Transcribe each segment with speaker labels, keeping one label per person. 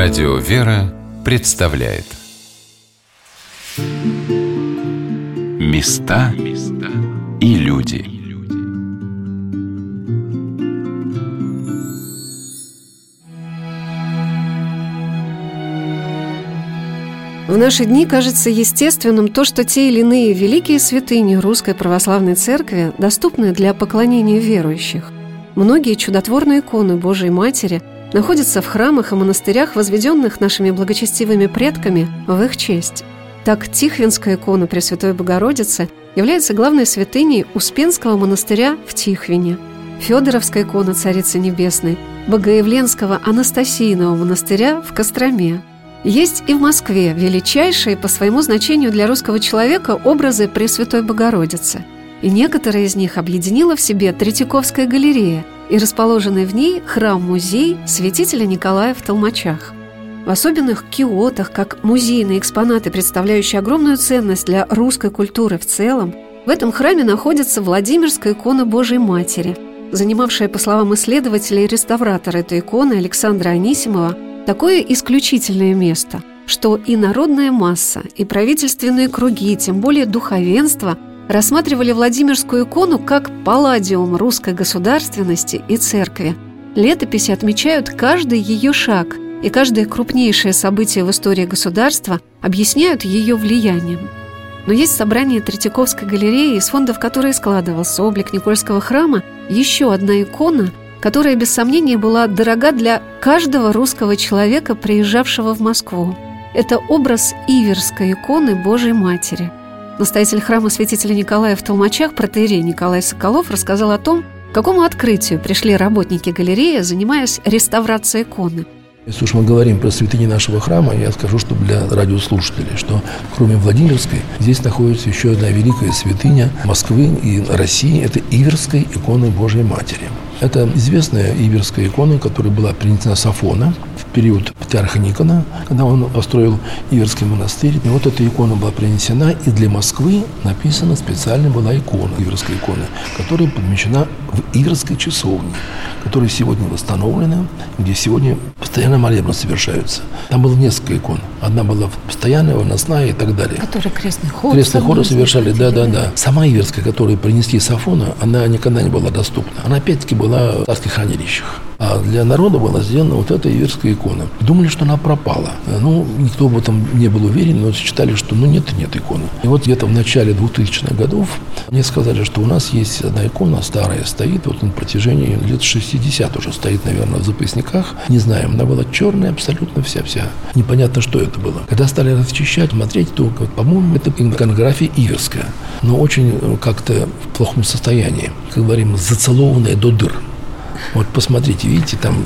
Speaker 1: Радио «Вера» представляет Места и люди
Speaker 2: В наши дни кажется естественным то, что те или иные великие святыни Русской Православной Церкви доступны для поклонения верующих. Многие чудотворные иконы Божией Матери – находятся в храмах и монастырях, возведенных нашими благочестивыми предками в их честь. Так Тихвинская икона Пресвятой Богородицы является главной святыней Успенского монастыря в Тихвине, Федоровская икона Царицы Небесной, Богоявленского Анастасийного монастыря в Костроме. Есть и в Москве величайшие по своему значению для русского человека образы Пресвятой Богородицы. И некоторые из них объединила в себе Третьяковская галерея – и расположенный в ней храм-музей святителя Николая в Толмачах. В особенных киотах, как музейные экспонаты, представляющие огромную ценность для русской культуры в целом, в этом храме находится Владимирская икона Божией Матери, занимавшая, по словам исследователя и реставратора этой иконы Александра Анисимова, такое исключительное место, что и народная масса, и правительственные круги, тем более духовенство – рассматривали Владимирскую икону как палладиум русской государственности и церкви. Летописи отмечают каждый ее шаг, и каждое крупнейшее событие в истории государства объясняют ее влиянием. Но есть собрание Третьяковской галереи, из фондов которой складывался облик Никольского храма, еще одна икона, которая, без сомнения, была дорога для каждого русского человека, приезжавшего в Москву. Это образ Иверской иконы Божьей Матери – Настоятель храма святителя Николая в Толмачах, протеерей Николай Соколов, рассказал о том, к какому открытию пришли работники галереи, занимаясь реставрацией иконы.
Speaker 3: Если уж мы говорим про святыни нашего храма, я скажу, что для радиослушателей, что кроме Владимирской, здесь находится еще одна великая святыня Москвы и России. Это Иверская икона Божьей Матери. Это известная иверская икона, которая была принесена с Афона в период патриарха Никона, когда он построил Иверский монастырь. И вот эта икона была принесена, и для Москвы написана специально была икона, Иверская икона, которая помещена в Иверской часовне, которая сегодня восстановлена, где сегодня постоянно молебны совершаются. Там было несколько икон. Одна была постоянная, выносная и так далее.
Speaker 2: Которые крестный ход.
Speaker 3: Крестный ход совершали, да, да, да. Сама Иверская, которую принесли с Афона, она никогда не была доступна. Она опять-таки была в царских хранилищах. А для народа была сделана вот эта иверская икона. Думали, что она пропала. Ну, никто в этом не был уверен, но считали, что ну нет, нет иконы. И вот где-то в начале 2000-х годов мне сказали, что у нас есть одна икона старая, стоит вот на протяжении лет 60 уже стоит, наверное, в запасниках. Не знаем, она была черная абсолютно вся-вся. Непонятно, что это было. Когда стали расчищать, смотреть, то, по-моему, это иконография иверская, но очень э, как-то в плохом состоянии. Как говорим, зацелованная до дыр. Вот посмотрите, видите, там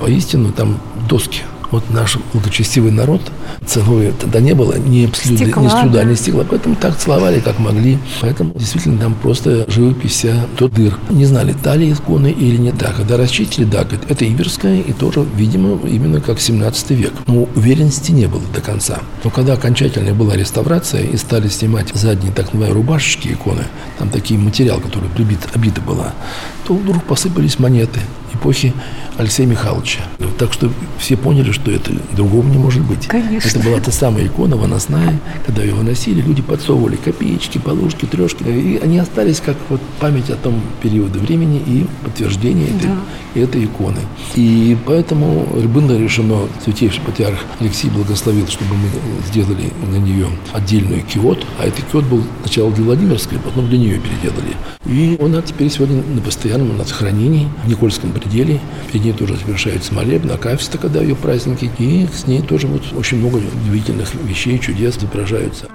Speaker 3: воистину там доски – вот наш благочестивый народ ценой тогда не было ни слюды, стекла, ни слюда, да. ни стекла. Поэтому так целовали, как могли. Поэтому действительно там просто живопись вся до дыр. Не знали, та ли иконы или не так. Когда расчистили, да, это Иверская и тоже, видимо, именно как 17 век. Но уверенности не было до конца. Но когда окончательная была реставрация и стали снимать задние так называемые рубашечки иконы, там такие материал, который прибит, обита была, то вдруг посыпались монеты эпохи Алексея Михайловича. Так что все поняли, что это другого не может быть.
Speaker 2: Конечно.
Speaker 3: Это была та самая икона выносная, когда ее выносили, люди подсовывали копеечки, полушки, трешки, и они остались как вот память о том периоде времени и подтверждение этой, да. этой иконы. И поэтому было решено, святейший патриарх Алексей благословил, чтобы мы сделали на нее отдельную киот, а этот киот был сначала для Владимирской, потом для нее переделали. И она теперь сегодня на постоянном на сохранении в Никольском пределе, ней тоже совершается молебны, акафиста, когда ее праздники, и с ней тоже вот очень много удивительных вещей, чудес изображаются.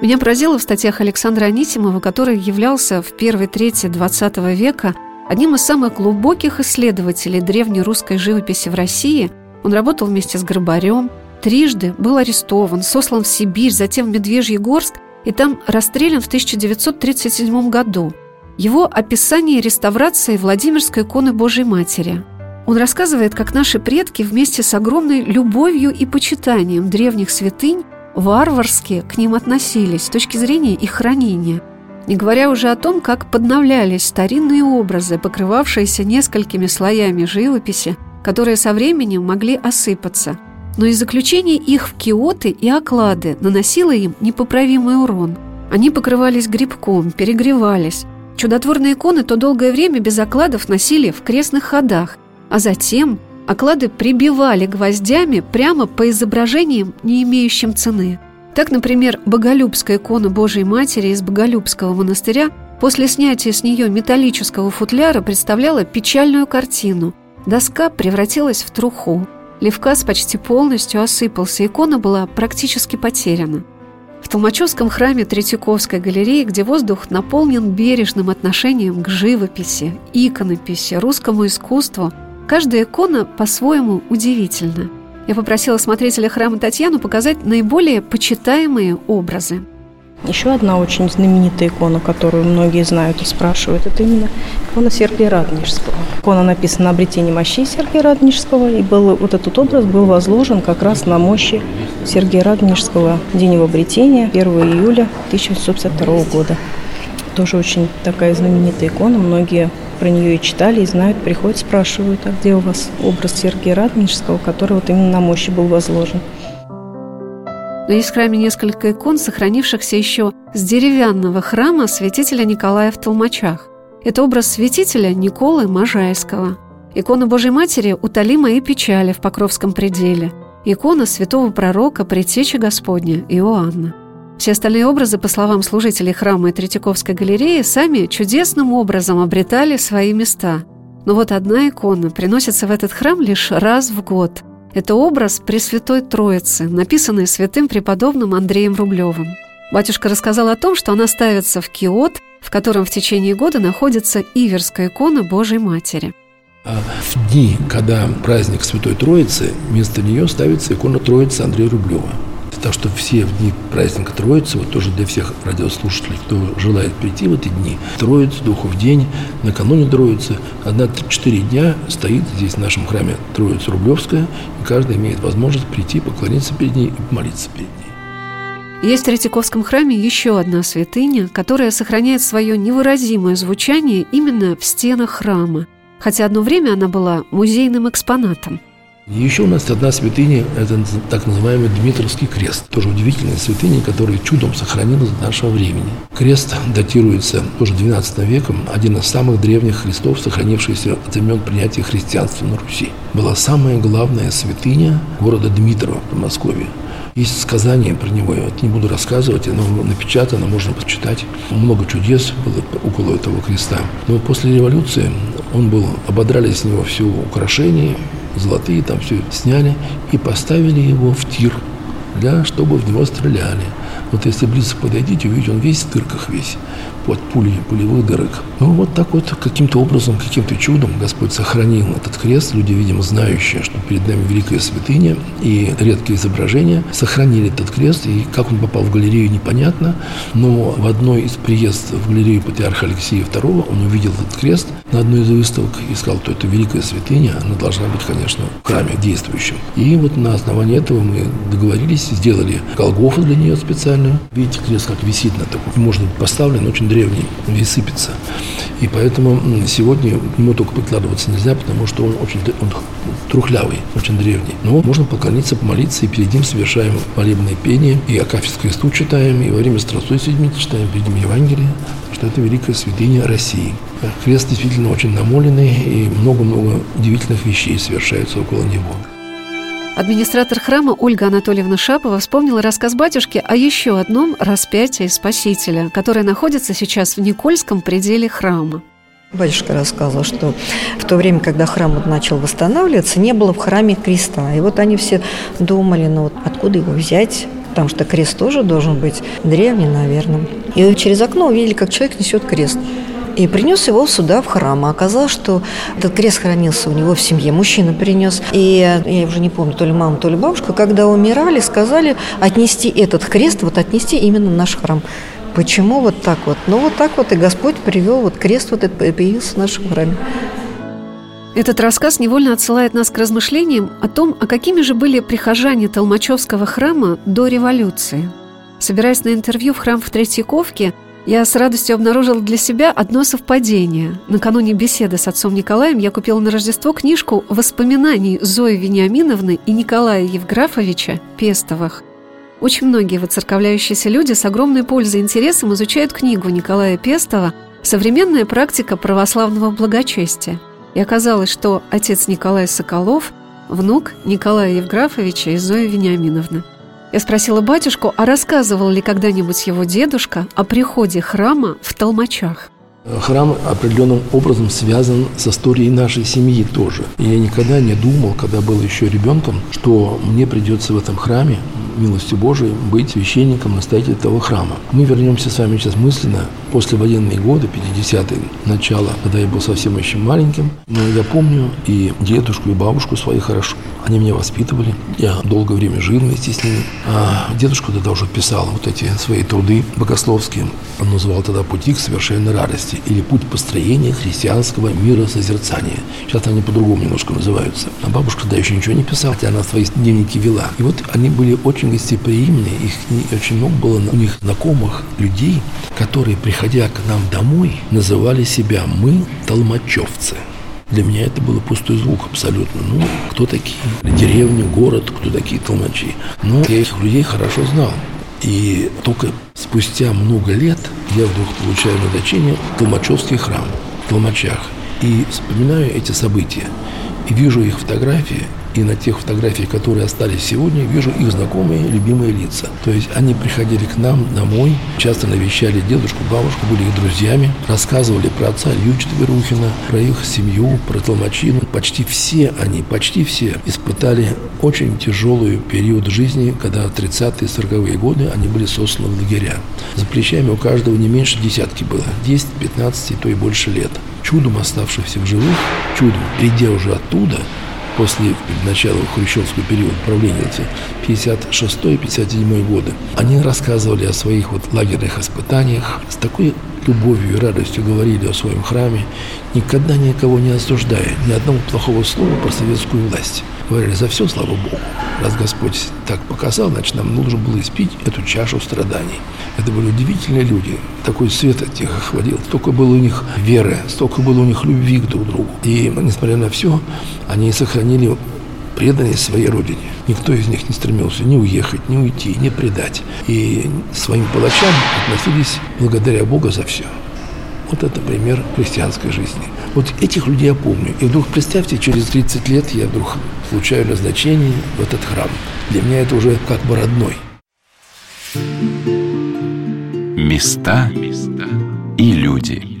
Speaker 2: Меня поразило в статьях Александра Анисимова, который являлся в первой трети XX века одним из самых глубоких исследователей древней русской живописи в России. Он работал вместе с Грабарем, трижды был арестован, сослан в Сибирь, затем в Медвежьегорск и там расстрелян в 1937 году – его описание реставрации Владимирской иконы Божьей Матери. Он рассказывает, как наши предки вместе с огромной любовью и почитанием древних святынь варварски к ним относились с точки зрения их хранения, не говоря уже о том, как подновлялись старинные образы, покрывавшиеся несколькими слоями живописи, которые со временем могли осыпаться. Но и заключение их в киоты и оклады наносило им непоправимый урон. Они покрывались грибком, перегревались. Чудотворные иконы то долгое время без окладов носили в крестных ходах, а затем оклады прибивали гвоздями прямо по изображениям, не имеющим цены. Так, например, Боголюбская икона Божией Матери из Боголюбского монастыря после снятия с нее металлического футляра представляла печальную картину. Доска превратилась в труху. Левкас почти полностью осыпался, икона была практически потеряна. В Толмачевском храме Третьяковской галереи, где воздух наполнен бережным отношением к живописи, иконописи, русскому искусству, каждая икона по-своему удивительна. Я попросила смотрителя храма Татьяну показать наиболее почитаемые образы.
Speaker 4: Еще одна очень знаменитая икона, которую многие знают и спрашивают, это именно икона Сергия Радонежского. Икона написана на обретении мощей Сергия Радонежского, и был, вот этот образ был возложен как раз на мощи Сергия Радонежского день его обретения, 1 июля 1952 года. Тоже очень такая знаменитая икона, многие про нее и читали, и знают, приходят, спрашивают, а где у вас образ Сергия Радонежского, который вот именно на мощи был возложен.
Speaker 2: Но есть в храме несколько икон, сохранившихся еще с деревянного храма святителя Николая в Толмачах. Это образ святителя Николы Можайского. Икона Божьей Матери «Утоли мои печали» в Покровском пределе. Икона святого пророка Предтечи Господня Иоанна. Все остальные образы, по словам служителей храма и Третьяковской галереи, сами чудесным образом обретали свои места. Но вот одна икона приносится в этот храм лишь раз в год – это образ Пресвятой Троицы, написанный святым преподобным Андреем Рублевым. Батюшка рассказал о том, что она ставится в киот, в котором в течение года находится Иверская икона Божьей Матери.
Speaker 3: А в дни, когда праздник Святой Троицы, вместо нее ставится икона Троицы Андрея Рублева. Так что все в дни праздника Троицы, вот тоже для всех радиослушателей, кто желает прийти в эти дни, Троицы, Духов день, накануне Троицы, одна четыре дня стоит здесь в нашем храме Троица Рублевская, и каждый имеет возможность прийти, поклониться перед ней и помолиться перед ней.
Speaker 2: Есть в Третьяковском храме еще одна святыня, которая сохраняет свое невыразимое звучание именно в стенах храма, хотя одно время она была музейным экспонатом –
Speaker 3: еще у нас одна святыня, это так называемый Дмитровский крест. Тоже удивительная святыня, которая чудом сохранилась до нашего времени. Крест датируется тоже 12 веком, один из самых древних крестов, сохранившийся от времен принятия христианства на Руси. Была самая главная святыня города Дмитрова в Москве. Есть сказание про него, я не буду рассказывать, оно напечатано, можно почитать. Много чудес было около этого креста. Но после революции он был, ободрали с него все украшения, золотые, там все сняли и поставили его в тир, для, чтобы в него стреляли. Вот если близко подойдите, увидите, он весь в дырках весь под пули, пулевых дырок. Ну, вот так вот каким-то образом, каким-то чудом Господь сохранил этот крест. Люди, видимо, знающие, что перед нами великая святыня и редкие изображения, сохранили этот крест. И как он попал в галерею, непонятно. Но в одной из приездов в галерею патриарха Алексея II он увидел этот крест на одной из выставок и сказал, что это великая святыня, она должна быть, конечно, в храме действующим. И вот на основании этого мы договорились, сделали Голгофу для нее специальную. Видите, крест как висит на таком, можно поставлен очень древний и сыпется. И поэтому сегодня к нему только прикладываться нельзя, потому что он очень он трухлявый, очень древний. Но можно поклониться, помолиться, и перед ним совершаем молебное пение, и Акафист кресту читаем, и во время Страстой Седьмицы читаем, перед ним Евангелие, что это великая святыня России. Крест действительно очень намоленный, и много-много удивительных вещей совершается около него.
Speaker 2: Администратор храма Ольга Анатольевна Шапова вспомнила рассказ батюшки о еще одном распятии Спасителя, которое находится сейчас в Никольском пределе храма.
Speaker 5: Батюшка рассказывал, что в то время, когда храм начал восстанавливаться, не было в храме креста. И вот они все думали, ну вот откуда его взять, потому что крест тоже должен быть древний, наверное. И через окно увидели, как человек несет крест и принес его сюда, в храм. А оказалось, что этот крест хранился у него в семье. Мужчина принес. И я уже не помню, то ли мама, то ли бабушка, когда умирали, сказали отнести этот крест, вот отнести именно в наш храм. Почему вот так вот? Ну, вот так вот и Господь привел, вот крест вот этот появился в нашем храме.
Speaker 2: Этот рассказ невольно отсылает нас к размышлениям о том, а какими же были прихожане Толмачевского храма до революции. Собираясь на интервью в храм в Третьяковке, Я с радостью обнаружила для себя одно совпадение. Накануне беседы с отцом Николаем я купила на Рождество книжку воспоминаний Зои Вениаминовны и Николая Евграфовича Пестовых. Очень многие воцерковляющиеся люди с огромной пользой и интересом изучают книгу Николая Пестова «Современная практика православного благочестия». И оказалось, что отец Николай Соколов – внук Николая Евграфовича и Зои Вениаминовны – я спросила батюшку, а рассказывал ли когда-нибудь его дедушка о приходе храма в Толмачах.
Speaker 3: Храм определенным образом связан с историей нашей семьи тоже. Я никогда не думал, когда был еще ребенком, что мне придется в этом храме милостью Божией, быть священником, настоятелем этого храма. Мы вернемся с вами сейчас мысленно после военные годы, 50-е, начало, когда я был совсем еще маленьким. Но я помню и дедушку, и бабушку свои хорошо. Они меня воспитывали. Я долгое время жил вместе с ними. А дедушка тогда уже писал вот эти свои труды богословские. Он называл тогда «Пути к совершенной радости» или «Путь построения христианского мира созерцания». Сейчас они по-другому немножко называются. А бабушка тогда еще ничего не писала, хотя она свои дневники вела. И вот они были очень гостеприимные, их очень много было у них знакомых людей, которые, приходя к нам домой, называли себя «мы толмачевцы». Для меня это было пустой звук абсолютно. Ну, кто такие? Деревня, город, кто такие толмачи? Ну, я этих людей хорошо знал. И только спустя много лет я вдруг получаю назначение в Толмачевский храм в Толмачах. И вспоминаю эти события. И вижу их фотографии, и на тех фотографиях, которые остались сегодня, вижу их знакомые, любимые лица. То есть они приходили к нам домой, часто навещали дедушку, бабушку, были их друзьями, рассказывали про отца Лючта Верухина, про их семью, про Толмачину. Почти все они, почти все испытали очень тяжелый период жизни, когда 30-е, 40-е годы они были сосланы в лагеря. За плечами у каждого не меньше десятки было, 10, 15, то и больше лет. Чудом оставшихся в живых, чудом, придя уже оттуда, после начала хрущевского периода правления, эти 56-57 годы, они рассказывали о своих вот лагерных испытаниях с такой любовью и радостью говорили о своем храме, никогда никого не осуждая, ни одного плохого слова про советскую власть. Говорили, за все, слава Богу. Раз Господь так показал, значит, нам нужно было испить эту чашу страданий. Это были удивительные люди. Такой свет от них охватил. Столько было у них веры, столько было у них любви к друг другу. И, несмотря на все, они сохранили преданность своей родине. Никто из них не стремился ни уехать, ни уйти, ни предать. И своим палачам относились благодаря Богу за все. Вот это пример христианской жизни. Вот этих людей я помню. И вдруг, представьте, через 30 лет я вдруг получаю назначение в этот храм. Для меня это уже как бы родной.
Speaker 1: Места и люди.